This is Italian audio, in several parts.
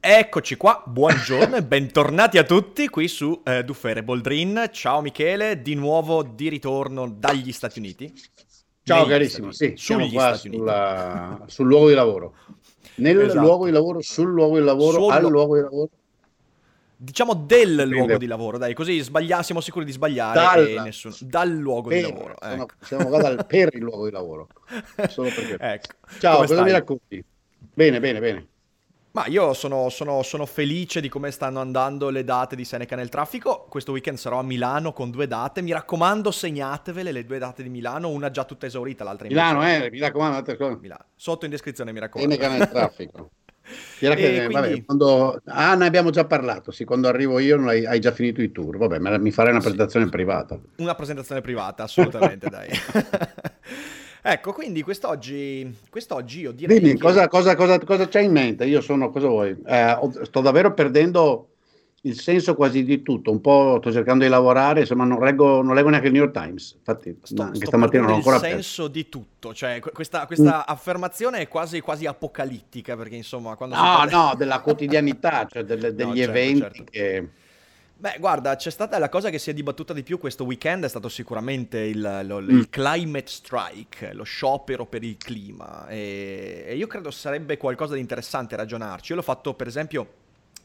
Eccoci qua, buongiorno e bentornati a tutti qui su eh, Duffere Boldrin. Ciao Michele, di nuovo di ritorno dagli Stati Uniti. Ciao carissimo, sì, siamo qua sulla, sul luogo di lavoro. Nel esatto. luogo di lavoro, sul luogo di lavoro, Suolo... al luogo di lavoro. Diciamo del Dipende. luogo di lavoro, dai, così sbaglia- siamo sicuri di sbagliare Dalla. nessuno... dal luogo per, di lavoro. Ecco. Siamo qua dal, per il luogo di lavoro. Solo perché. ecco. Ciao, Come cosa stai? mi racconti? Bene, bene, bene. Ma io sono, sono, sono, felice di come stanno andando le date di Seneca nel traffico. Questo weekend sarò a Milano con due date. Mi raccomando, segnatevele le due date di Milano, una già tutta esaurita, l'altra in Milano, eh, mi raccomando. Milano. Sotto in descrizione, mi raccomando. Seneca nel traffico. Che, quindi... vabbè, quando... Ah, ne abbiamo già parlato. Sì, quando arrivo io hai, hai, già finito i tour. Vabbè, mi farei una presentazione sì. privata. Una presentazione privata, assolutamente, dai. Ecco, quindi quest'oggi, quest'oggi io direi. Dimmi, che... cosa, cosa, cosa, cosa, c'hai in mente? Io sono, cosa vuoi? Eh, sto davvero perdendo il senso quasi di tutto. Un po' sto cercando di lavorare, insomma, non leggo, non leggo neanche il New York Times. Infatti, sto, anche sto stamattina non ho ancora. Il senso aperto. di tutto, cioè questa, questa mm. affermazione è quasi, quasi apocalittica, perché insomma, quando. No, parla... no, della quotidianità, cioè delle, degli no, certo, eventi certo. che Beh, guarda, c'è stata la cosa che si è dibattuta di più questo weekend, è stato sicuramente il, lo, mm. il climate strike, lo sciopero per il clima. E, e, io credo sarebbe qualcosa di interessante ragionarci. Io l'ho fatto, per esempio,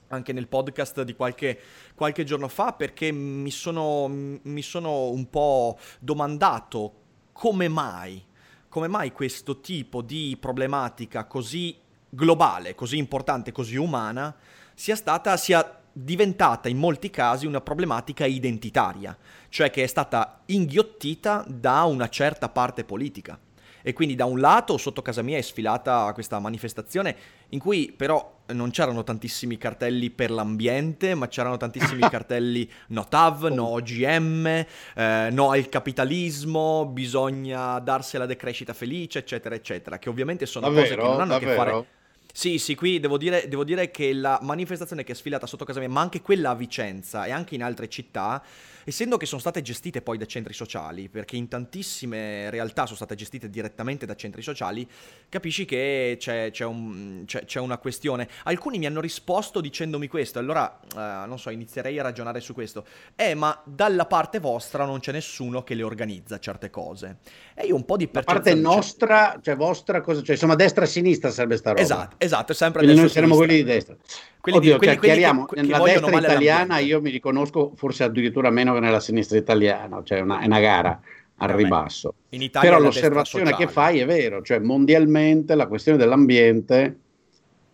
anche nel podcast di qualche, qualche giorno fa, perché mi sono, mi sono un po' domandato come mai, come mai questo tipo di problematica così globale, così importante, così umana, sia stata, sia diventata in molti casi una problematica identitaria, cioè che è stata inghiottita da una certa parte politica. E quindi da un lato sotto casa mia è sfilata questa manifestazione in cui però non c'erano tantissimi cartelli per l'ambiente, ma c'erano tantissimi cartelli no TAV, no OGM, eh, no al capitalismo, bisogna darsi alla decrescita felice, eccetera, eccetera, che ovviamente sono davvero, cose che non hanno davvero? a che fare sì, sì, qui devo dire, devo dire, che la manifestazione che è sfilata sotto casa mia, ma anche quella a Vicenza e anche in altre città, essendo che sono state gestite poi da centri sociali, perché in tantissime realtà sono state gestite direttamente da centri sociali, capisci che c'è, c'è, un, c'è, c'è una questione. Alcuni mi hanno risposto dicendomi questo, allora, eh, non so, inizierei a ragionare su questo. Eh, ma dalla parte vostra non c'è nessuno che le organizza certe cose. E io un po' di percezione... La parte nostra, cioè vostra, cosa, cioè insomma destra e sinistra sarebbe sta roba. Esatto, esatto, è sempre Quindi noi saremo quelli di destra. Quelli Oddio, di, quelli, cioè, chiariamo, che, nella destra italiana io mi riconosco forse addirittura meno che nella sinistra italiana, cioè una, è una gara al ribasso. Però l'osservazione che fai è vero, cioè mondialmente la questione dell'ambiente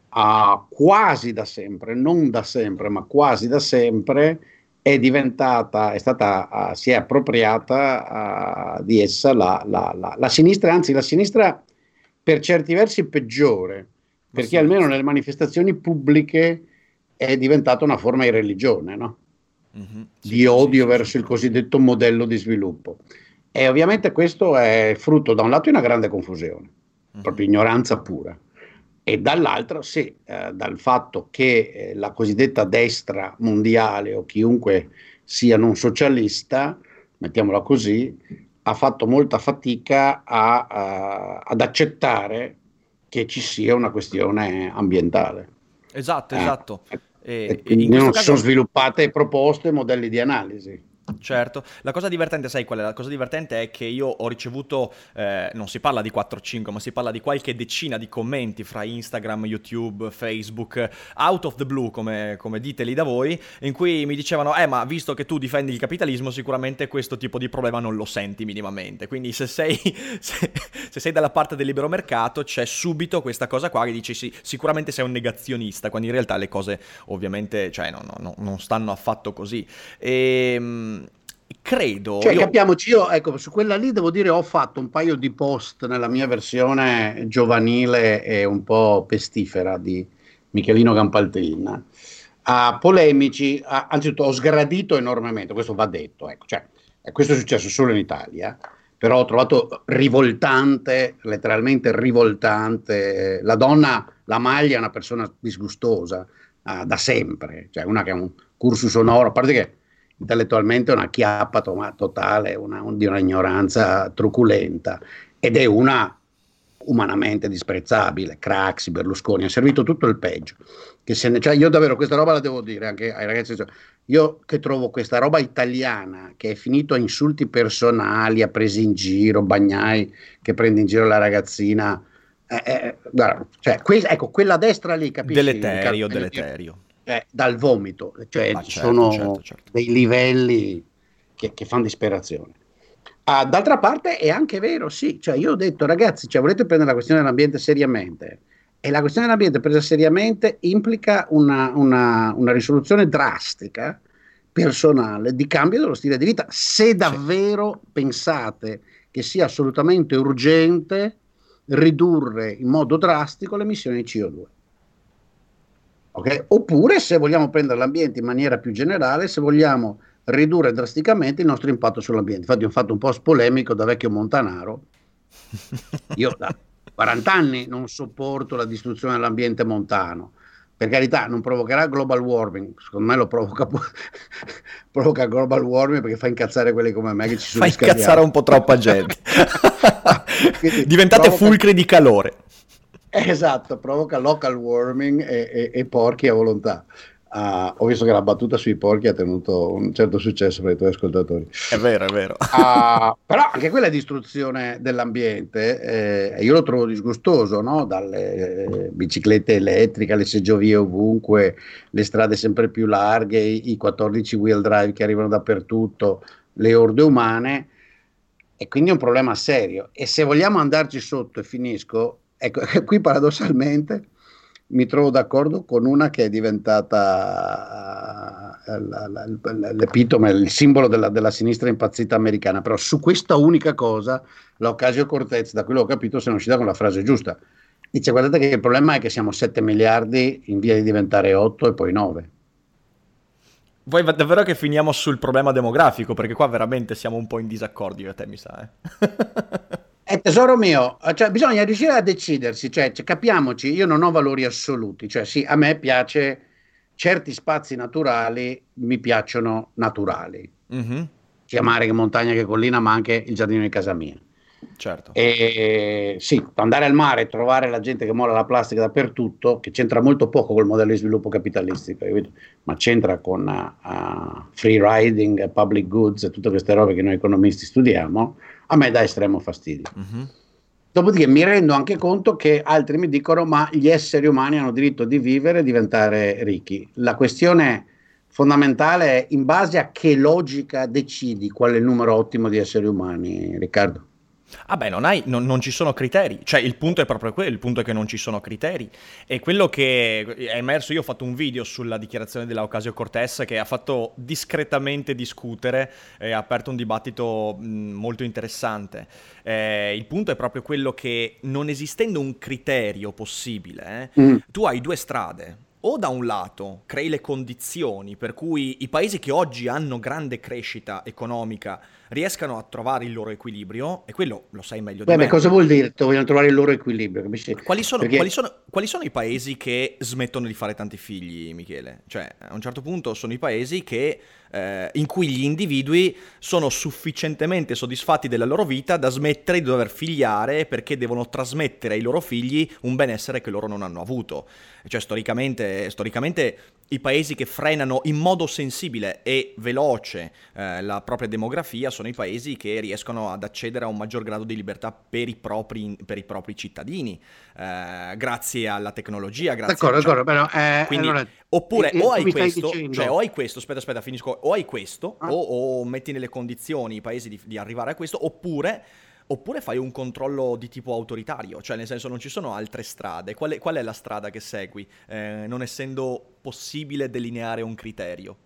ha quasi da sempre, non da sempre, ma quasi da sempre è diventata, è stata, uh, si è appropriata uh, di essa la, la, la, la sinistra, anzi la sinistra per certi versi peggiore perché almeno nelle manifestazioni pubbliche è diventata una forma di religione, no? mm-hmm. di odio verso il cosiddetto modello di sviluppo. E ovviamente questo è frutto da un lato di una grande confusione, mm-hmm. proprio ignoranza pura, e dall'altro sì, eh, dal fatto che eh, la cosiddetta destra mondiale o chiunque sia non socialista, mettiamola così, ha fatto molta fatica a, a, ad accettare che ci sia una questione ambientale. Esatto, eh, esatto. E, e non caso... si sono sviluppate proposte, modelli di analisi. Certo, la cosa divertente, sai qual è? La cosa divertente è che io ho ricevuto, eh, non si parla di 4-5, ma si parla di qualche decina di commenti fra Instagram, YouTube, Facebook, out of the blue, come, come dite lì da voi, in cui mi dicevano, eh ma visto che tu difendi il capitalismo, sicuramente questo tipo di problema non lo senti minimamente. Quindi se sei, se, se sei dalla parte del libero mercato, c'è subito questa cosa qua che dici sì, sicuramente sei un negazionista, quando in realtà le cose ovviamente cioè, no, no, non stanno affatto così. E ehm, credo. Cioè, io... capiamoci, io ecco, su quella lì devo dire ho fatto un paio di post nella mia versione giovanile e un po' pestifera di, Michelino Campaltin, uh, polemici, uh, anzitutto ho sgradito enormemente, questo va detto, ecco, cioè, questo è successo solo in Italia, però ho trovato rivoltante, letteralmente rivoltante, la donna, la maglia è una persona disgustosa uh, da sempre, cioè una che ha un cursus sonoro, a parte che intellettualmente è una chiappa to- totale, una, un, di una ignoranza truculenta ed è una umanamente disprezzabile, Craxi, Berlusconi, ha servito tutto il peggio. Ne, cioè io davvero questa roba la devo dire anche ai ragazzi, cioè, io che trovo questa roba italiana che è finito a insulti personali, a presi in giro, Bagnai che prende in giro la ragazzina, eh, eh, guarda, cioè, que- ecco, quella destra lì, capisci? Deleterio, deleterio. Eh, dal vomito, cioè ah, ci certo, sono certo, certo. dei livelli che, che fanno disperazione. Ah, d'altra parte è anche vero, sì, cioè io ho detto ragazzi, cioè, volete prendere la questione dell'ambiente seriamente e la questione dell'ambiente presa seriamente implica una, una, una risoluzione drastica, personale, di cambio dello stile di vita, se davvero sì. pensate che sia assolutamente urgente ridurre in modo drastico le emissioni di CO2. Okay? Oppure se vogliamo prendere l'ambiente in maniera più generale, se vogliamo ridurre drasticamente il nostro impatto sull'ambiente. Infatti ho fatto un post polemico da vecchio montanaro. Io da 40 anni non sopporto la distruzione dell'ambiente montano. Per carità, non provocherà global warming, secondo me lo provoca, provoca global warming perché fa incazzare quelli come me che ci sono Fa incazzare un po' troppa gente. Diventate provoca... fulcri di calore. Esatto, provoca local warming e, e, e porchi a volontà. Uh, ho visto che la battuta sui porchi ha tenuto un certo successo per i tuoi ascoltatori. È vero, è vero. Uh, però anche quella distruzione dell'ambiente, eh, io lo trovo disgustoso, no? dalle eh, biciclette elettriche, alle seggiovie ovunque, le strade sempre più larghe, i, i 14 wheel drive che arrivano dappertutto, le orde umane, e quindi è un problema serio. E se vogliamo andarci sotto, e finisco, ecco, qui paradossalmente mi trovo d'accordo con una che è diventata uh, l'epitome, il simbolo della, della, sinistra impazzita americana, però su questa unica cosa l'Ocasio Cortez, da quello che ho capito, è uscita con la frase giusta. Dice guardate che il problema è che siamo 7 miliardi in via di diventare 8 e poi 9. Vuoi davvero che finiamo sul problema demografico? Perché qua veramente siamo un po' in disaccordo io e te, mi sa. Eh? Eh, tesoro mio, cioè, bisogna riuscire a decidersi, cioè, cioè, capiamoci, io non ho valori assoluti, cioè sì, a me piace certi spazi naturali, mi piacciono naturali, mm-hmm. sia mare che montagna che collina, ma anche il giardino di casa mia. Certo. E sì, andare al mare e trovare la gente che molla la plastica dappertutto, che c'entra molto poco col modello di sviluppo capitalistico, ma c'entra con uh, free riding, public goods e tutte queste robe che noi economisti studiamo, a me dà estremo fastidio. Uh-huh. Dopodiché mi rendo anche conto che altri mi dicono ma gli esseri umani hanno diritto di vivere e diventare ricchi. La questione fondamentale è in base a che logica decidi qual è il numero ottimo di esseri umani, Riccardo? Ah beh, non, hai, non, non, ci sono criteri, cioè il punto è proprio quello, il punto è che non ci sono criteri. E quello che è emerso, io ho fatto un video sulla dichiarazione della Ocasio Cortez che ha fatto discretamente discutere e ha aperto un dibattito mh, molto interessante. Eh, il punto è proprio quello che non esistendo un criterio possibile, eh, mm. tu hai due strade. O da un lato crei le condizioni per cui i paesi che oggi hanno grande crescita economica riescano a trovare il loro equilibrio, e quello lo sai meglio Beh, di me. Beh, cosa vuol dire che vogliono trovare il loro equilibrio? Quali sono, Perché... quali, sono, quali sono, i paesi che smettono di fare tanti figli, Michele? Cioè, a un certo punto sono i paesi che, eh, in cui gli individui sono sufficientemente soddisfatti della loro vita da smettere di dover figliare perché devono trasmettere ai loro figli un benessere che loro non hanno avuto. Cioè, storicamente, storicamente i paesi che frenano in modo sensibile e veloce eh, la propria demografia sono i paesi che riescono ad accedere a un maggior grado di libertà per i propri, per i propri cittadini, eh, grazie alla tecnologia. Grazie d'accordo, a... d'accordo, però, eh, Quindi, allora, oppure o hai questo, cioè o hai questo, aspetta, aspetta, finisco, o hai questo, ah. o, o, metti nelle condizioni i paesi di, di arrivare a questo, oppure Oppure fai un controllo di tipo autoritario, cioè nel senso non ci sono altre strade. Qual è, qual è la strada che segui, eh, non essendo possibile delineare un criterio?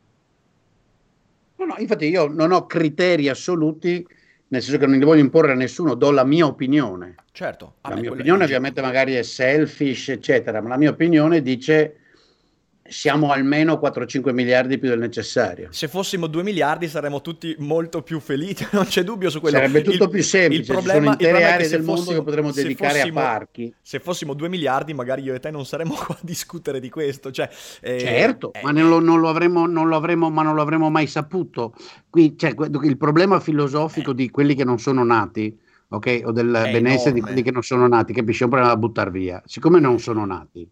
No, no, infatti io non ho criteri assoluti nel senso che non li voglio imporre a nessuno, do la mia opinione. Certo. La mia opinione ovviamente magari è selfish, eccetera, ma la mia opinione dice siamo almeno 4-5 miliardi più del necessario. Se fossimo 2 miliardi saremmo tutti molto più felici, non c'è dubbio su quello. Sarebbe tutto il, più semplice, il problema, ci sono intere aree del fossimo, mondo che potremmo dedicare fossimo, a parchi. Se fossimo 2 miliardi magari io e te non saremmo qua a discutere di questo. Cioè, eh, certo, eh, ma non lo, non, lo avremmo, non lo, avremmo, ma non lo avremmo mai saputo. Qui, cioè, il problema filosofico eh. di quelli che non sono nati, ok, o del benessere di quelli che non sono nati, capisci? È un problema da buttare via. Siccome non sono nati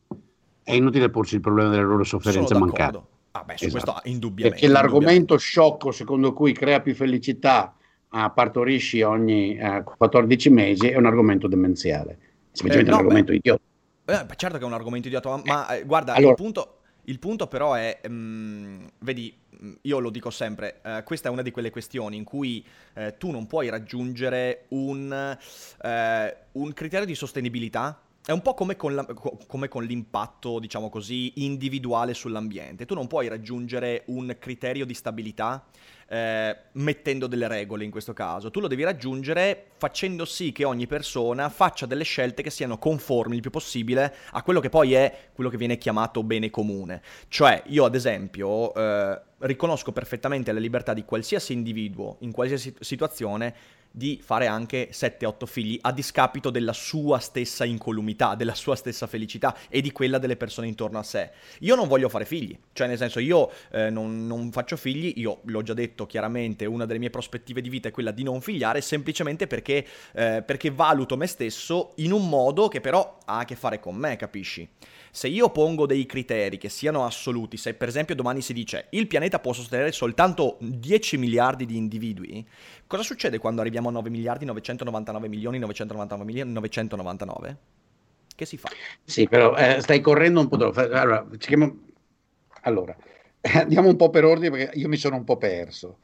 è inutile porsi il problema delle loro sofferenze mancate. Ah, beh, su esatto. questo indubbiamente. Perché l'argomento sciocco secondo cui crea più felicità a partorisci ogni eh, 14 mesi è un argomento demenziale, semplicemente eh, no, un argomento beh, idiota. Eh, certo che è un argomento idiota, ma, ma eh, guarda, allora, il, punto, il, punto, però è, um, vedi, io lo dico sempre, uh, questa è una di quelle questioni in cui uh, tu non puoi raggiungere un, uh, un criterio di sostenibilità è un po' come con, la, come con, l'impatto, diciamo così, individuale sull'ambiente. Tu non puoi raggiungere un criterio di stabilità eh, mettendo delle regole in questo caso. Tu lo devi raggiungere facendo sì che ogni persona faccia delle scelte che siano conformi il più possibile a quello che poi è quello che viene chiamato bene comune. Cioè, io ad esempio eh, riconosco perfettamente la libertà di qualsiasi individuo in qualsiasi situazione di fare anche 7-8 figli a discapito della sua stessa incolumità, della sua stessa felicità e di quella delle persone intorno a sé. Io non voglio fare figli, cioè nel senso io eh, non, non, faccio figli, io l'ho già detto chiaramente, una delle mie prospettive di vita è quella di non figliare semplicemente perché, eh, perché valuto me stesso in un modo che però ha a che fare con me, capisci? Se io pongo dei criteri che siano assoluti, se per esempio domani si dice il pianeta può sostenere soltanto 10 miliardi di individui, cosa succede quando arriviamo a 9 miliardi 999 milioni 999 milioni 999? Che si fa? Sì, però eh, stai correndo un po' troppo. Allora, allora andiamo un po' per ordine perché io mi sono un po' perso.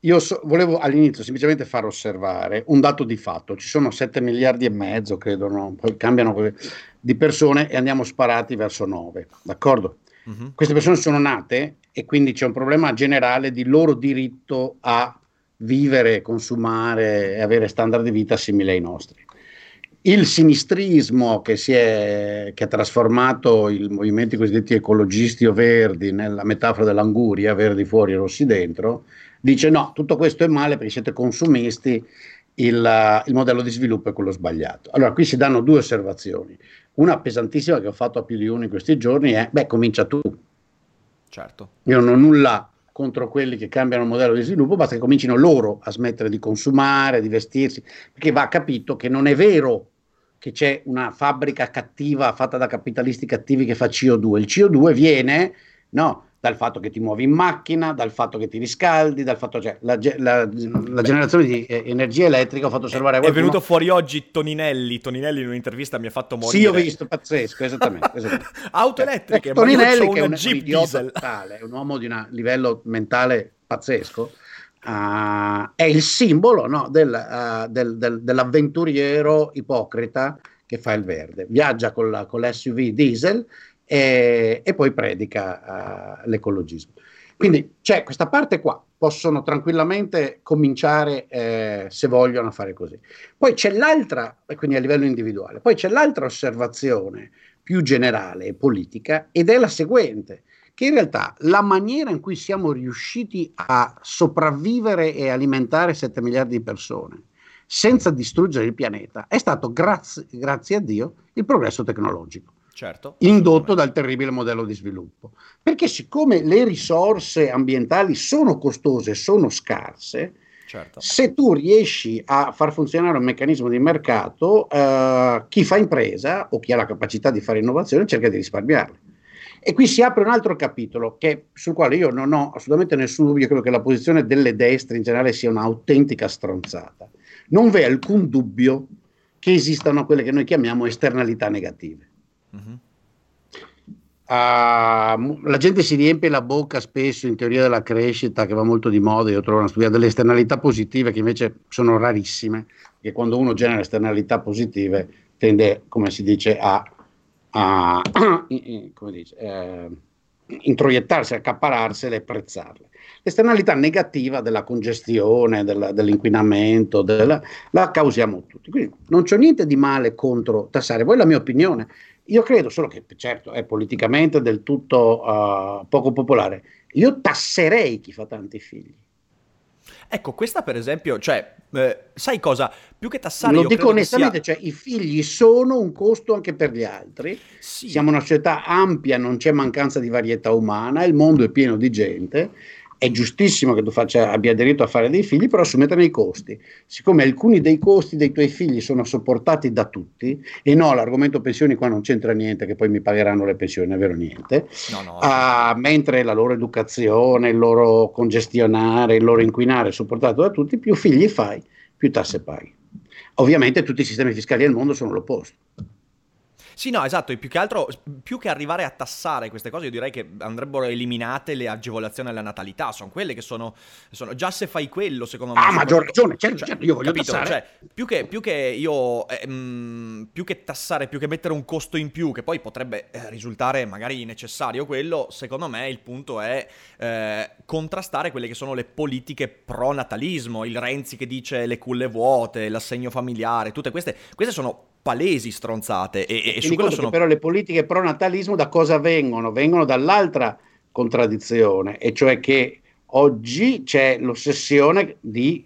Io so, volevo all'inizio semplicemente far osservare un dato di fatto, ci sono 7 miliardi e mezzo, credo, no? poi cambiano di persone e andiamo sparati verso 9, d'accordo? Uh-huh. Queste persone sono nate e quindi c'è un problema generale di loro diritto a vivere, consumare e avere standard di vita simili ai nostri. Il sinistrismo che, è, che ha trasformato i movimenti cosiddetti ecologisti o verdi nella metafora dell'anguria, verdi fuori e rossi dentro, dice no, tutto questo è male perché siete consumisti, il, il, modello di sviluppo è quello sbagliato. Allora qui si danno due osservazioni. Una pesantissima che ho fatto a più di uno in questi giorni è, beh, comincia tu. Certo. Io non ho nulla contro quelli che cambiano il modello di sviluppo, basta che comincino loro a smettere di consumare, di vestirsi, perché va capito che non è vero che c'è una fabbrica cattiva fatta da capitalisti cattivi che fa CO2. Il CO2 viene no, dal fatto che ti muovi in macchina, dal fatto che ti riscaldi, dal fatto che cioè, la, la, la generazione di eh, energia elettrica ho fatto osservare È venuto fuori oggi Toninelli, Toninelli in un'intervista mi ha fatto morire. Sì, ho visto, pazzesco, esattamente. esattamente. Auto elettriche, eh, Toninelli che è un, Jeep un diesel. Totale, un uomo di un livello mentale pazzesco. Uh, è il simbolo no, del, uh, del, del, dell'avventuriero ipocrita che fa il verde. Viaggia con, la, con l'SUV diesel e, e poi predica uh, l'ecologismo. Quindi c'è questa parte qua, possono tranquillamente cominciare eh, se vogliono a fare così. Poi c'è l'altra, quindi a livello individuale, poi c'è l'altra osservazione più generale e politica ed è la seguente, che in realtà la maniera in cui siamo riusciti a sopravvivere e alimentare 7 miliardi di persone senza distruggere il pianeta è stato, grazie, grazie a Dio, il progresso tecnologico certo, indotto dal terribile modello di sviluppo. Perché siccome le risorse ambientali sono costose, sono scarse, certo. se tu riesci a far funzionare un meccanismo di mercato, eh, chi fa impresa o chi ha la capacità di fare innovazione cerca di risparmiarle. E qui si apre un altro capitolo che, sul quale io non ho assolutamente nessun dubbio, credo che la posizione delle destre in generale sia un'autentica stronzata. Non v'è alcun dubbio che esistano quelle che noi chiamiamo esternalità negative. Uh, la gente si riempie la bocca spesso in teoria della crescita che va molto di moda, io trovo una studia delle esternalità positive che invece sono rarissime, che quando uno genera esternalità positive tende, come si dice, a, a dice, eh, introiettarsi, accappararsele e prezzarle. L'esternalità negativa della congestione, della, dell'inquinamento, della, la causiamo tutti. Quindi non c'è niente di male contro tassare. Poi la mia opinione, io credo solo che, certo, è politicamente del tutto uh, poco popolare. Io tasserei chi fa tanti figli. Ecco, questa per esempio, cioè, eh, sai cosa? Più che tassare... Lo dico onestamente, sia... cioè, i figli sono un costo anche per gli altri. Sì. Siamo una società ampia, non c'è mancanza di varietà umana, il mondo è pieno di gente è giustissimo che tu faccia, abbia diritto a fare dei figli, però assumetene i costi. Siccome alcuni dei costi dei tuoi figli sono sopportati da tutti, e no, l'argomento pensioni qua non c'entra niente, che poi mi pagheranno le pensioni, è vero niente, no, no, uh, mentre la loro educazione, il loro congestionare, il loro inquinare è sopportato da tutti, più figli fai, più tasse paghi. Ovviamente tutti i sistemi fiscali al mondo sono l'opposto. Sì, no, esatto, e più che altro, più che arrivare a tassare queste cose, io direi che andrebbero eliminate le agevolazioni alla natalità, sono quelle che sono, sono già se fai quello, secondo me... Ah, maggior ragione, certo, cioè, certo, io voglio capito, tassare. Cioè, più che, più che io, eh, mh, mm, più che tassare, più che mettere un costo in più, che poi potrebbe eh, risultare magari necessario quello, secondo me il punto è eh, contrastare quelle che sono le politiche pro natalismo, il Renzi che dice le culle vuote, l'assegno familiare, tutte queste, queste sono palesi stronzate. E, e su quello sono... però le politiche pro natalismo da cosa vengono? Vengono dall'altra contraddizione, e cioè che oggi c'è l'ossessione di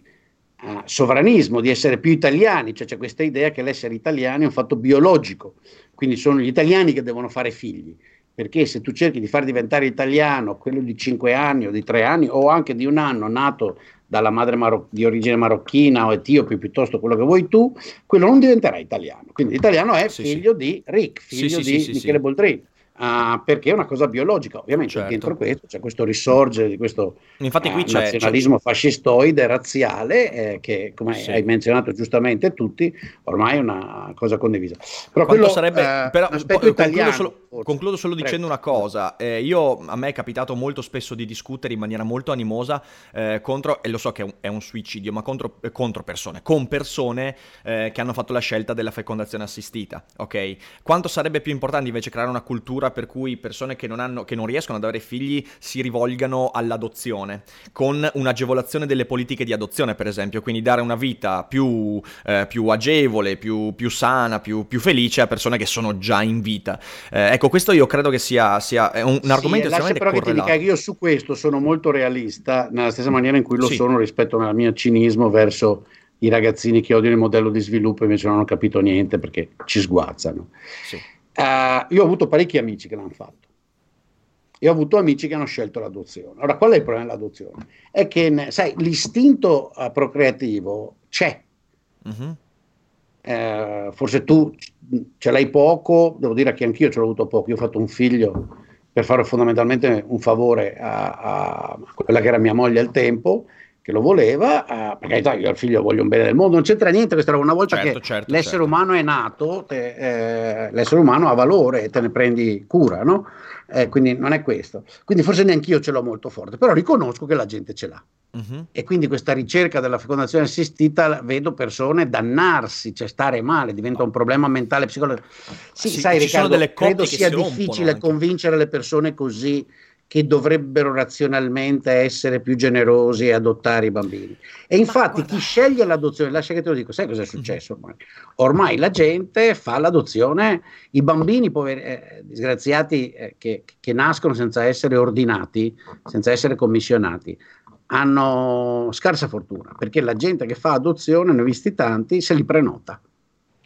uh, sovranismo, di essere più italiani, cioè c'è questa idea che l'essere italiani è un fatto biologico, quindi sono gli italiani che devono fare figli. Perché se tu cerchi di far diventare italiano quello di 5 anni o di 3 anni o anche di un anno nato dalla madre maro- di origine marocchina o etiope, piuttosto quello che vuoi tu, quello non diventerà italiano. Quindi l'italiano è sì, figlio sì. di Rick, figlio sì, di Michele Boldrini uh, perché è una cosa biologica. Ovviamente certo. dentro questo c'è questo risorgere di questo Infatti, uh, nazionalismo c'è. fascistoide, razziale, eh, che come sì. hai menzionato giustamente tutti, ormai è una cosa condivisa. Però quello sarebbe, uh, però, aspetto italiano... Concludo solo, concludo solo dicendo una cosa, eh, io, a me è capitato molto spesso di discutere in maniera molto animosa eh, contro, e lo so che è un, è un suicidio, ma contro, contro, persone, con persone eh, che hanno fatto la scelta della fecondazione assistita, ok? Quanto sarebbe più importante invece creare una cultura per cui persone che non, hanno, che non riescono ad avere figli si rivolgano all'adozione, con un'agevolazione delle politiche di adozione, per esempio, quindi dare una vita più, eh, più agevole, più, più sana, più, più, felice a persone che sono già in vita. Eh, ecco, questo io credo che sia, sia un, un argomento sì, estremamente però correlato. che ti dica, io su questo sono molto realista, nella stessa maniera in cui lo sì. sono rispetto al mio cinismo verso i ragazzini che odiano il modello di sviluppo invece non hanno capito niente perché ci sguazzano. Sì. Uh, io ho avuto parecchi amici che l'hanno fatto e ho avuto amici che hanno scelto l'adozione. Ora, qual è il problema dell'adozione? È che, sai, l'istinto uh, procreativo c'è. Uh-huh. Uh, forse tu ce l'hai poco, devo dire che anch'io ce l'ho avuto poco. Io ho fatto un figlio per fare fondamentalmente un favore a, a quella che era mia moglie al tempo che lo voleva, eh, per carità io al figlio voglio un bene del mondo, non c'entra niente, questa era una volta certo, che certo, l'essere certo. umano è nato, te, eh, l'essere umano ha valore e te ne prendi cura, no? Eh, quindi non è questo. Quindi forse neanche io ce l'ho molto forte, però riconosco che la gente ce l'ha. Uh-huh. E quindi questa ricerca della fecondazione assistita vedo persone dannarsi, cioè stare male, diventa un problema mentale psicologico. Sì, sì sai Riccardo, credo sia difficile convincere le persone così che dovrebbero razionalmente essere più generosi e adottare i bambini. E infatti chi sceglie l'adozione, lascia che te lo dico, sai cosa è successo ormai? Ormai la gente fa l'adozione, i bambini poveri, eh, disgraziati eh, che, che nascono senza essere ordinati, senza essere commissionati, hanno scarsa fortuna, perché la gente che fa adozione, ne ho visti tanti, se li prenota.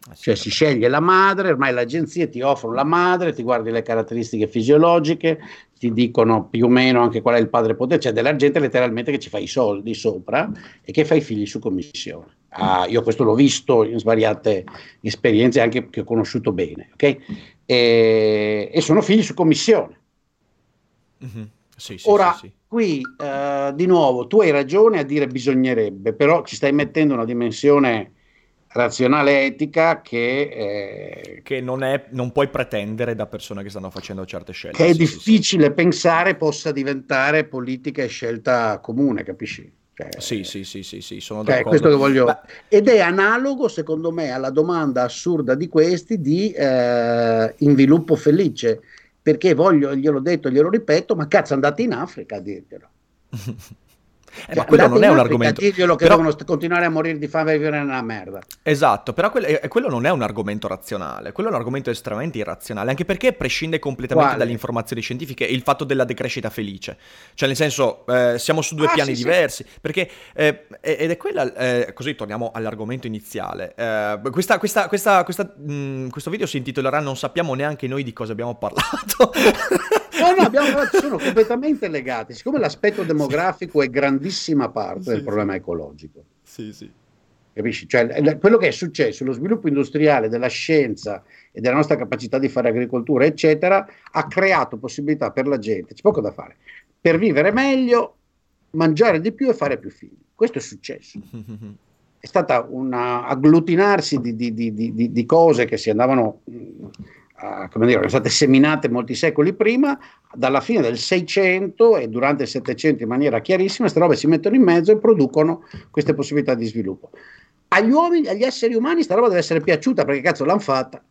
Ah, cioè si sceglie la madre, ormai le agenzie ti offrono la madre, ti guardi le caratteristiche fisiologiche, ti dicono più o meno anche qual è il padre potente, c'è della gente letteralmente che ci fa i soldi sopra e che fa i figli su commissione. Ah, io questo l'ho visto in svariate esperienze anche che ho conosciuto bene, ok? E, e sono figli su commissione. Mm-hmm. Sì, sì, Ora, sì, qui eh, di nuovo tu hai ragione a dire bisognerebbe, però ci stai mettendo una dimensione razionale etica che, eh, che non, è, non, puoi pretendere da persone che stanno facendo certe scelte. Che è sì, difficile sì, pensare possa diventare politica e scelta comune, capisci? Cioè, sì, sì, sì, sì, sì, sono cioè, d'accordo. Che voglio... Ma... Ed è analogo, secondo me, alla domanda assurda di questi di eh, inviluppo felice. perché voglio, gliel'ho detto, glielo ripeto, ma cazzo andate in Africa a dirglielo. Eh, cioè, ma quello non è un argomento. Dirglielo che però... devono continuare a morire di fame e vivere nella merda. Esatto, però quello, eh, quello, non è un argomento razionale, quello è un argomento estremamente irrazionale, anche perché prescinde completamente Quale? dalle informazioni scientifiche il fatto della decrescita felice. Cioè, nel senso, eh, siamo su due ah, piani sì, diversi, sì. perché, eh, ed è quella, eh, così torniamo all'argomento iniziale. Eh, questa, questa, questa, mh, mm, questo video si intitolerà Non sappiamo neanche noi di cosa abbiamo parlato. No, no, abbiamo, sono completamente legati. Siccome l'aspetto demografico è grandissima parte sì, del problema sì. ecologico. Sì, sì. Capisci? Cioè, quello che è successo, lo sviluppo industriale della scienza e della nostra capacità di fare agricoltura, eccetera, ha creato possibilità per la gente, c'è poco da fare, per vivere meglio, mangiare di più e fare più figli. Questo è successo. È stata un agglutinarsi di, di, di, di, cose che si andavano uh, come dire, sono state seminate molti secoli prima, dalla fine del 600 e durante il 700 in maniera chiarissima, queste robe si mettono in mezzo e producono queste possibilità di sviluppo. Agli uomini, agli esseri umani, sta roba deve essere piaciuta perché cazzo l'hanno fatta.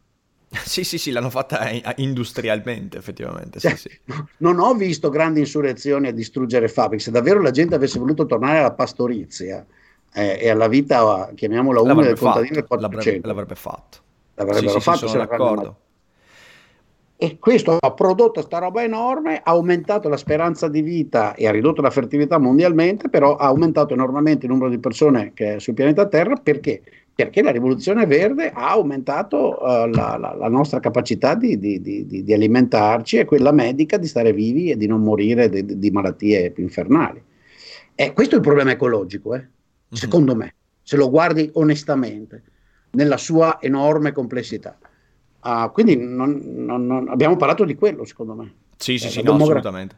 Sì, sì, sì, l'hanno fatta industrialmente, effettivamente. Cioè, sì, sì. Non ho visto grandi insurrezioni a distruggere fabbriche. Se davvero la gente avesse voluto tornare alla pastorizia eh, e alla vita, chiamiamola una del contadino del 400, l'avrebbe, l'avrebbe fatto. L'avrebbero sì, fatto, sì, sono d'accordo. E questo ha prodotto questa roba enorme, ha aumentato la speranza di vita e ha ridotto la fertilità mondialmente, però ha aumentato enormemente il numero di persone che sul pianeta Terra perché? Perché la rivoluzione verde ha aumentato uh, la, la, la, nostra capacità di, di, di, di, alimentarci e quella medica di stare vivi e di non morire di, malattie più infernali. E questo è il problema ecologico, eh? mm-hmm. secondo me, se lo guardi onestamente, nella sua enorme complessità. Uh, quindi non, non, non, abbiamo parlato di quello, secondo me. Sì, sì, eh, sì, no, assolutamente.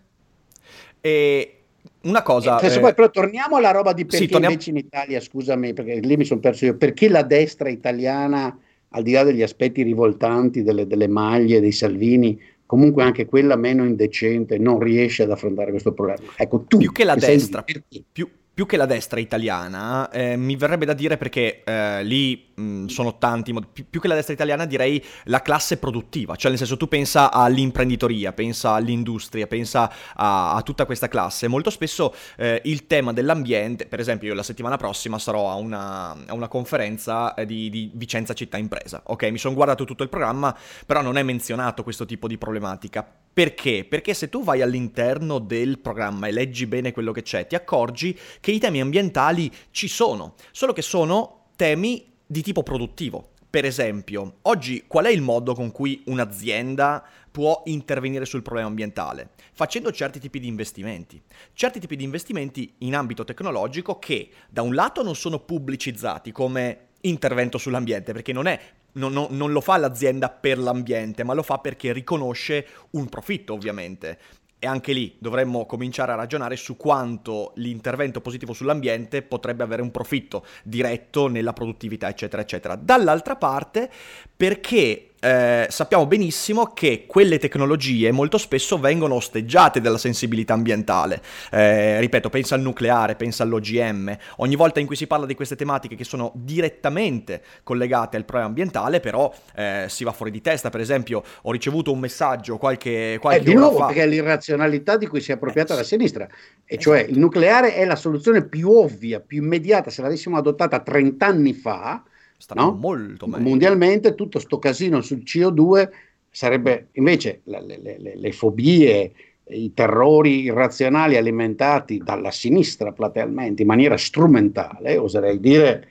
E una cosa... Eh, eh, poi, però torniamo alla roba di perché sì, torniamo... invece in Italia, scusami, perché lì mi sono perso io, perché la destra italiana, al di là degli aspetti rivoltanti delle, delle maglie, dei Salvini, comunque anche quella meno indecente, non riesce ad affrontare questo problema. Ecco, tu... Più che la destra, più, più che la destra italiana, eh, mi verrebbe da dire perché eh, lì mh, sono tanti, più, più, che la destra italiana direi la classe produttiva, cioè nel senso tu pensa all'imprenditoria, pensa all'industria, pensa a, a tutta questa classe. Molto spesso eh, il tema dell'ambiente, per esempio io la settimana prossima sarò a una, a una conferenza eh, di, di, Vicenza Città Impresa, ok? Mi sono guardato tutto il programma, però non è menzionato questo tipo di problematica. Perché? Perché se tu vai all'interno del programma e leggi bene quello che c'è, ti accorgi che i temi ambientali ci sono, solo che sono temi di tipo produttivo. Per esempio, oggi qual è il modo con cui un'azienda può intervenire sul problema ambientale? Facendo certi tipi di investimenti. Certi tipi di investimenti in ambito tecnologico che da un lato non sono pubblicizzati come intervento sull'ambiente, perché non è non, non, non, lo fa l'azienda per l'ambiente, ma lo fa perché riconosce un profitto, ovviamente. E anche lì dovremmo cominciare a ragionare su quanto l'intervento positivo sull'ambiente potrebbe avere un profitto diretto nella produttività, eccetera, eccetera. Dall'altra parte, perché eh, sappiamo benissimo che quelle tecnologie molto spesso vengono osteggiate dalla sensibilità ambientale. Eh, ripeto, pensa al nucleare, pensa all'OGM. Ogni volta in cui si parla di queste tematiche che sono direttamente collegate al problema ambientale, però eh, si va fuori di testa. Per esempio, ho ricevuto un messaggio qualche, qualche eh, di nuovo, fa. perché è l'irrazionalità di cui si è appropriata eh, la sinistra. E cioè il nucleare è la soluzione più ovvia, più immediata. Se l'avessimo adottata 30 anni fa, Stanno no? molto meglio. Mondialmente tutto sto casino sul CO2 sarebbe invece le, le, le, le fobie, i terrori irrazionali alimentati dalla sinistra platealmente in maniera strumentale, oserei dire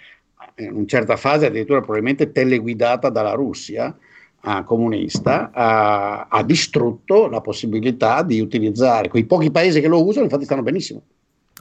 in una certa fase addirittura probabilmente teleguidata dalla Russia uh, comunista, uh, ha distrutto la possibilità di utilizzare quei pochi paesi che lo usano, infatti stanno benissimo.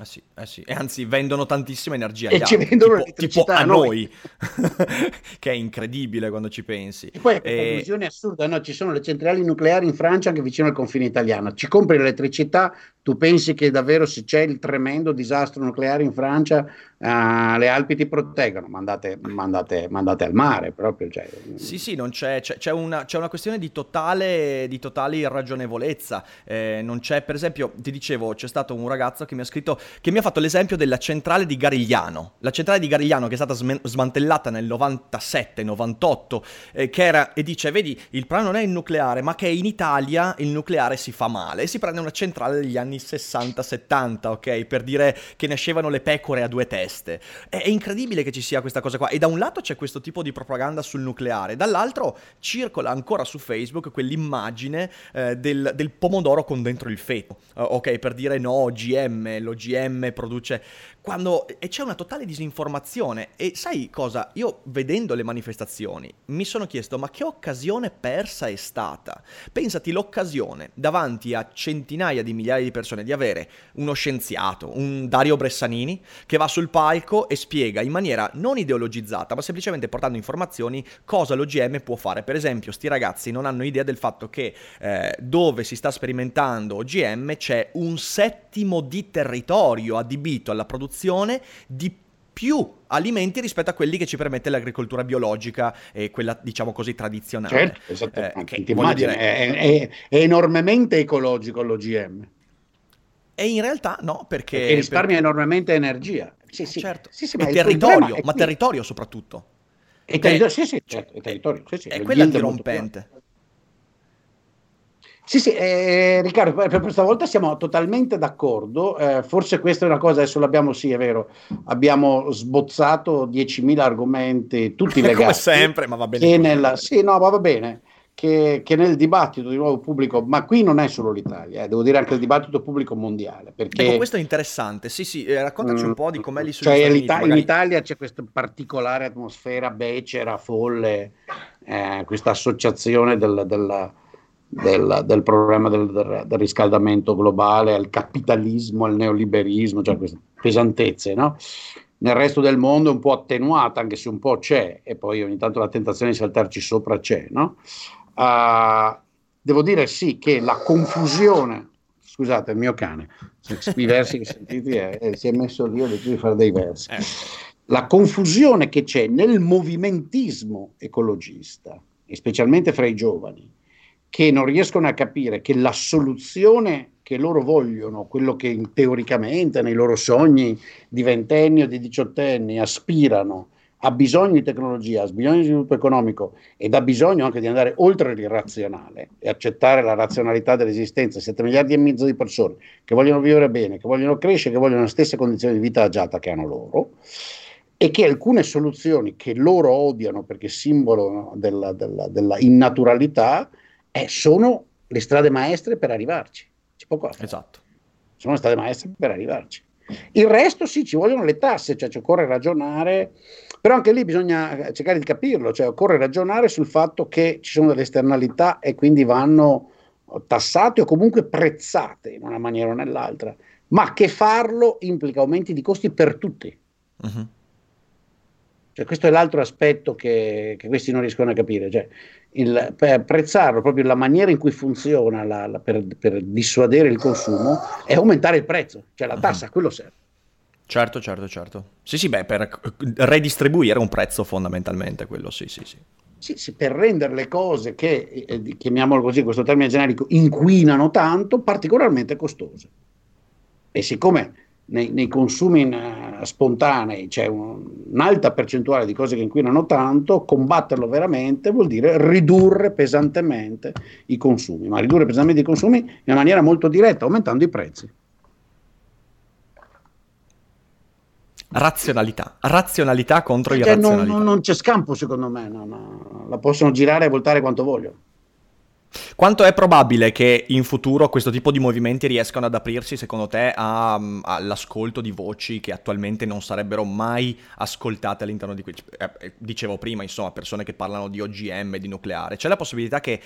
Eh sì, eh sì, e anzi vendono tantissima energia e ci altri, vendono tipo, tipo a noi, che è incredibile quando ci pensi. E poi è e... conclusione assurda, no? ci sono le centrali nucleari in Francia anche vicino al confine italiano, ci compri l'elettricità Tu pensi che davvero se c'è il tremendo disastro nucleare in Francia, uh, le Alpi ti proteggono? Mandate, mandate, mandate al mare proprio. Cioè. Sì, sì, non c'è, c'è, c'è, una, c'è una, questione di totale, di totale irragionevolezza. Eh, non c'è, per esempio, ti dicevo, c'è stato un ragazzo che mi ha scritto, che mi ha fatto l'esempio della centrale di Garigliano. La centrale di Garigliano che è stata sm- smantellata nel 97-98, eh, che era, e dice, vedi, il problema non è il nucleare, ma che in Italia il nucleare si fa male. E si prende una centrale degli anni 60-70, ok? Per dire che nascevano le pecore a due teste. È, è, incredibile che ci sia questa cosa qua. E da un lato c'è questo tipo di propaganda sul nucleare, dall'altro circola ancora su Facebook quell'immagine eh, del, del, pomodoro con dentro il feto, uh, ok? Per dire no, OGM, l'OGM produce quando e c'è una totale disinformazione e sai cosa? Io vedendo le manifestazioni mi sono chiesto ma che occasione persa è stata? Pensati l'occasione davanti a centinaia di migliaia di persone di avere uno scienziato, un Dario Bressanini che va sul palco e spiega in maniera non ideologizzata ma semplicemente portando informazioni cosa l'OGM può fare. Per esempio sti ragazzi non hanno idea del fatto che eh, dove si sta sperimentando OGM c'è un settimo di territorio adibito alla produzione di più alimenti rispetto a quelli che ci permette l'agricoltura biologica e quella diciamo così tradizionale. Certo, esattamente. Eh, che, dire... è, è, è, enormemente ecologico l'OGM. E in realtà no, perché... Perché risparmia perché... enormemente energia. Sì, sì. Certo. Sì, sì, e territorio, ma territorio soprattutto. E territorio, sì, sì, certo, territorio. Sì, sì, è quella dirompente. Sì, sì, eh, Riccardo, per questa volta siamo totalmente d'accordo. Eh, forse questa è una cosa, adesso l'abbiamo, sì, è vero, abbiamo sbozzato 10.000 argomenti, tutti legati. Come sempre, ma va bene. Nella, sì, no, va bene. Che, che, nel dibattito di nuovo pubblico, ma qui non è solo l'Italia, eh, devo dire anche il dibattito pubblico mondiale. Perché, ecco, questo è interessante. Sì, sì, eh, raccontaci mm, un po' di com'è lì cioè, Uniti, In Italia c'è questa particolare atmosfera becera, folle, eh, questa associazione del, della del, del problema del, del, riscaldamento globale, al capitalismo, al neoliberismo, cioè queste pesantezze, no? Nel resto del mondo è un po' attenuata, anche se un po' c'è, e poi ogni tanto la tentazione di saltarci sopra c'è, no? Uh, devo dire sì che la confusione, scusate, il mio cane, i versi che sentite eh, si è messo lì, ho deciso di fare dei versi. Eh. La confusione che c'è nel movimentismo ecologista, e specialmente fra i giovani, che non riescono a capire che la soluzione che loro vogliono, quello che teoricamente nei loro sogni di ventenni o di diciottenni aspirano, ha bisogno di tecnologia, ha bisogno di sviluppo economico ed ha bisogno anche di andare oltre il razionale e accettare la razionalità dell'esistenza. 7 miliardi e mezzo di persone che vogliono vivere bene, che vogliono crescere, che vogliono le stesse condizioni di vita agiata che hanno loro e che alcune soluzioni che loro odiano perché simbolo della, della, della innaturalità eh, sono le strade maestre per arrivarci. C'è poco. Esatto. Sono le strade maestre per arrivarci. Il resto sì, ci vogliono le tasse, cioè ci occorre ragionare, però anche lì bisogna cercare di capirlo, cioè occorre ragionare sul fatto che ci sono delle esternalità e quindi vanno tassate o comunque prezzate in una maniera o nell'altra, ma che farlo implica aumenti di costi per tutti. Uh-huh. Cioè, questo è l'altro aspetto che, che, questi non riescono a capire. Cioè, il, per apprezzarlo, proprio la maniera in cui funziona la, la, per, per, dissuadere il consumo è aumentare il prezzo, cioè la tassa, a quello serve. Certo, certo, certo. Sì, sì, beh, per redistribuire un prezzo fondamentalmente, quello sì, sì, sì. Sì, sì, per rendere le cose che, eh, chiamiamolo così, questo termine generico, inquinano tanto, particolarmente costose. E siccome nei, nei consumi in, uh, spontanei c'è un, un'alta percentuale di cose che inquinano tanto, combatterlo veramente vuol dire ridurre pesantemente i consumi, ma ridurre pesantemente i consumi in maniera molto diretta, aumentando i prezzi. Razionalità, razionalità contro cioè, irrazionalità. Non, non, c'è scampo secondo me, no, no. la possono girare e voltare quanto vogliono. Quanto è probabile che in futuro questo tipo di movimenti riescano ad aprirsi, secondo te, a, all'ascolto di voci che attualmente non sarebbero mai ascoltate all'interno di qui? Eh, eh, dicevo prima, insomma, persone che parlano di OGM, di nucleare. C'è la possibilità che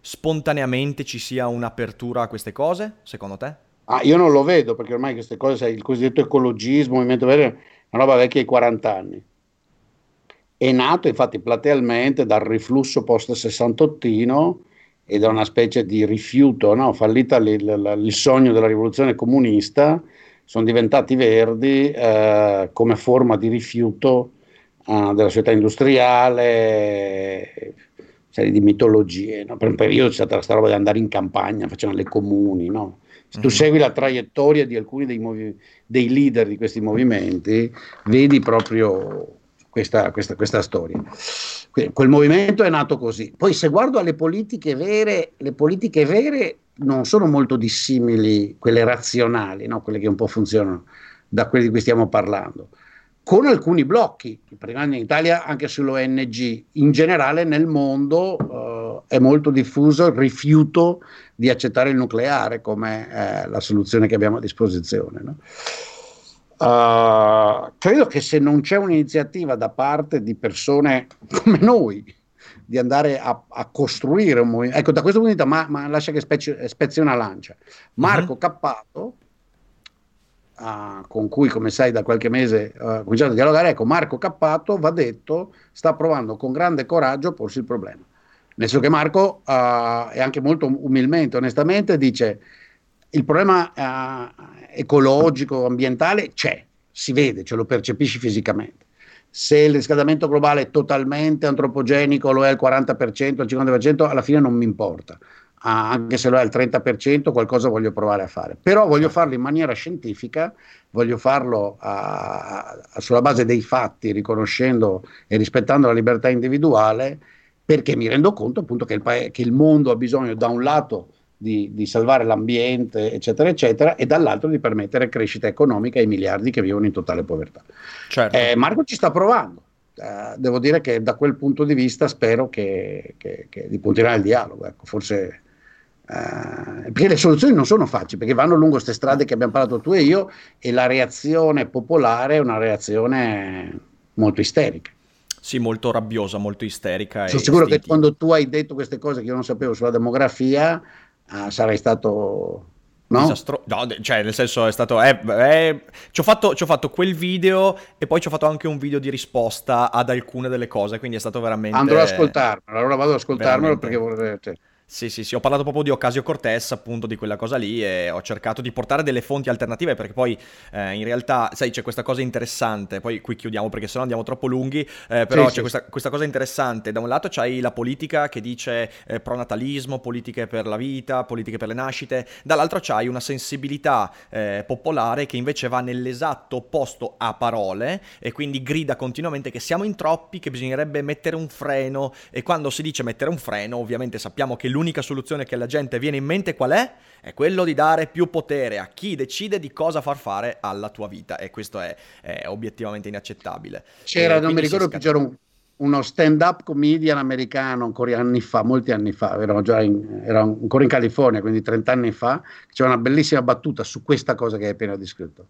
spontaneamente ci sia un'apertura a queste cose, secondo te? Ah, io non lo vedo perché ormai queste cose, il cosiddetto ecologismo, movimento vero, è una roba vecchia ai 40 anni. È nato infatti platealmente dal riflusso post-sessantottino e da una specie di rifiuto, no? fallita il, il, il, sogno della rivoluzione comunista, sono diventati verdi eh, come forma di rifiuto eh, della società industriale, serie di mitologie. No? Per un periodo c'è stata questa roba di andare in campagna, facevano le comuni. No? Se tu mm-hmm. segui la traiettoria di alcuni dei, movi- dei, leader di questi movimenti, vedi proprio questa, questa, questa storia. quel movimento è nato così. Poi se guardo alle politiche vere, le politiche vere non sono molto dissimili, quelle razionali, no? quelle che un po' funzionano da quelle di cui stiamo parlando, con alcuni blocchi, in Italia anche sull'ONG, in generale nel mondo è molto diffuso il rifiuto di accettare il nucleare come eh, la soluzione che abbiamo a disposizione. No? Uh, credo che se non c'è un'iniziativa da parte di persone come noi di andare a, a costruire un movimento, ecco da questo punto di vista, ma, ma lascia che spezzi, spezzi una lancia. Marco uh-huh. Cappato, uh, con cui come sai da qualche mese uh, ho cominciato a dialogare, ecco Marco Cappato va detto, sta provando con grande coraggio a porsi il problema. Nel senso che Marco, uh, e anche molto umilmente, onestamente, dice il problema ecologico, ambientale c'è, si vede, ce lo percepisci fisicamente. Se il riscaldamento globale è totalmente antropogenico, lo è al 40%, al 50%, alla fine non mi importa. Ah, anche se lo è al 30%, qualcosa voglio provare a fare. Però voglio farlo in maniera scientifica, voglio farlo sulla base dei fatti, riconoscendo e rispettando la libertà individuale, perché mi rendo conto appunto che il, che il mondo ha bisogno da un lato di, di, salvare l'ambiente, eccetera, eccetera, e dall'altro di permettere crescita economica ai miliardi che vivono in totale povertà. Certo. Eh, Marco ci sta provando. Eh, devo dire che da quel punto di vista spero che, che, che di punterà il dialogo. Ecco, forse, eh, perché le soluzioni non sono facili, perché vanno lungo queste strade che abbiamo parlato tu e io, e la reazione popolare è una reazione molto isterica. Sì, molto rabbiosa, molto isterica. Sono sicuro istintiva. che quando tu hai detto queste cose che io non sapevo sulla demografia, ah, sarei stato No? Disastro- no, cioè, nel senso è stato. Eh, eh, ci, ho fatto, ci, ho fatto, quel video e poi ci ho fatto anche un video di risposta ad alcune delle cose. Quindi è stato veramente. Andrò ad ascoltarmelo. Allora vado ad ascoltarmelo veramente. perché vorrei. Sì, sì, sì, ho parlato proprio di Ocasio Cortez, appunto di quella cosa lì e ho cercato di portare delle fonti alternative perché poi eh, in realtà, sai, c'è questa cosa interessante, poi qui chiudiamo perché sennò andiamo troppo lunghi, eh, però sì, c'è sì. Questa, questa, cosa interessante, da un lato c'hai la politica che dice eh, pronatalismo, politiche per la vita, politiche per le nascite, dall'altro c'hai una sensibilità eh, popolare che invece va nell'esatto opposto a parole e quindi grida continuamente che siamo in troppi, che bisognerebbe mettere un freno e quando si dice mettere un freno ovviamente sappiamo che l'unica soluzione che alla gente viene in mente qual è? È quello di dare più potere a chi decide di cosa far fare alla tua vita e questo è, è obiettivamente inaccettabile. C'era, e non mi ricordo più, c'era un, uno stand-up comedian americano ancora anni fa, molti anni fa, ero, già in, ero ancora in California, quindi 30 anni fa, c'era una bellissima battuta su questa cosa che hai appena descritto.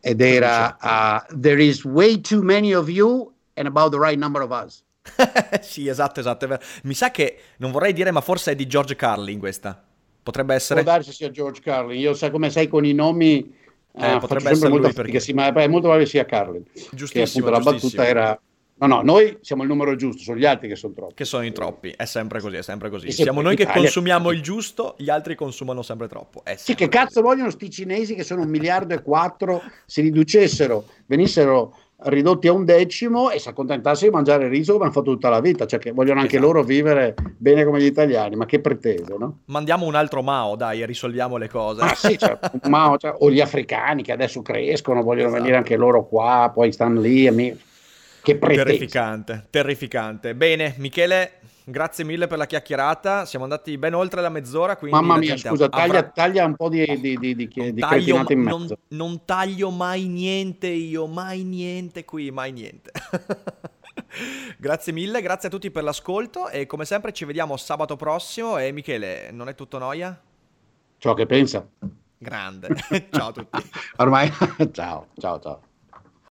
Ed era uh, There is way too many of you and about the right number of us. sì, esatto, esatto. Mi sa che non vorrei dire, ma forse è di George Carlin questa. Potrebbe essere. Può darsi sia George Carlin. Io sai come sei con i nomi. Eh, eh, potrebbe essere molto perché... sì, ma è molto probabile sia Carlin. Giustissimo. Che appunto la battuta era. No, no, noi siamo il numero giusto, sono gli altri che sono troppi. Che sono in troppi, è sempre così, è sempre così. Siamo noi che consumiamo il giusto, gli altri consumano sempre troppo. Sempre sì, che cazzo vogliono sti cinesi che sono un miliardo e quattro, si riducessero, venissero ridotti a un decimo e si accontentassero di mangiare riso come hanno fatto tutta la vita, cioè che vogliono anche esatto. loro vivere bene come gli italiani, ma che pretese, no? Mandiamo un altro Mao, dai, e risolviamo le cose. Ah sì, cioè, Mao, cioè, o gli africani che adesso crescono, vogliono esatto. venire anche loro qua, poi stanno lì, e mi... che pretese. Terrificante, terrificante. Bene, Michele, Grazie mille per la chiacchierata. Siamo andati ben oltre la mezz'ora. Mamma mia, scusa, taglia, avrà... taglia, un po' di, di, di, di, non di taglio, in mezzo. Non, non taglio mai niente io, mai niente qui, mai niente. grazie mille, grazie a tutti per l'ascolto e come sempre ci vediamo sabato prossimo. E Michele, non è tutto noia? Ciò che pensa. Grande. ciao a tutti. Ormai, ciao, ciao, ciao.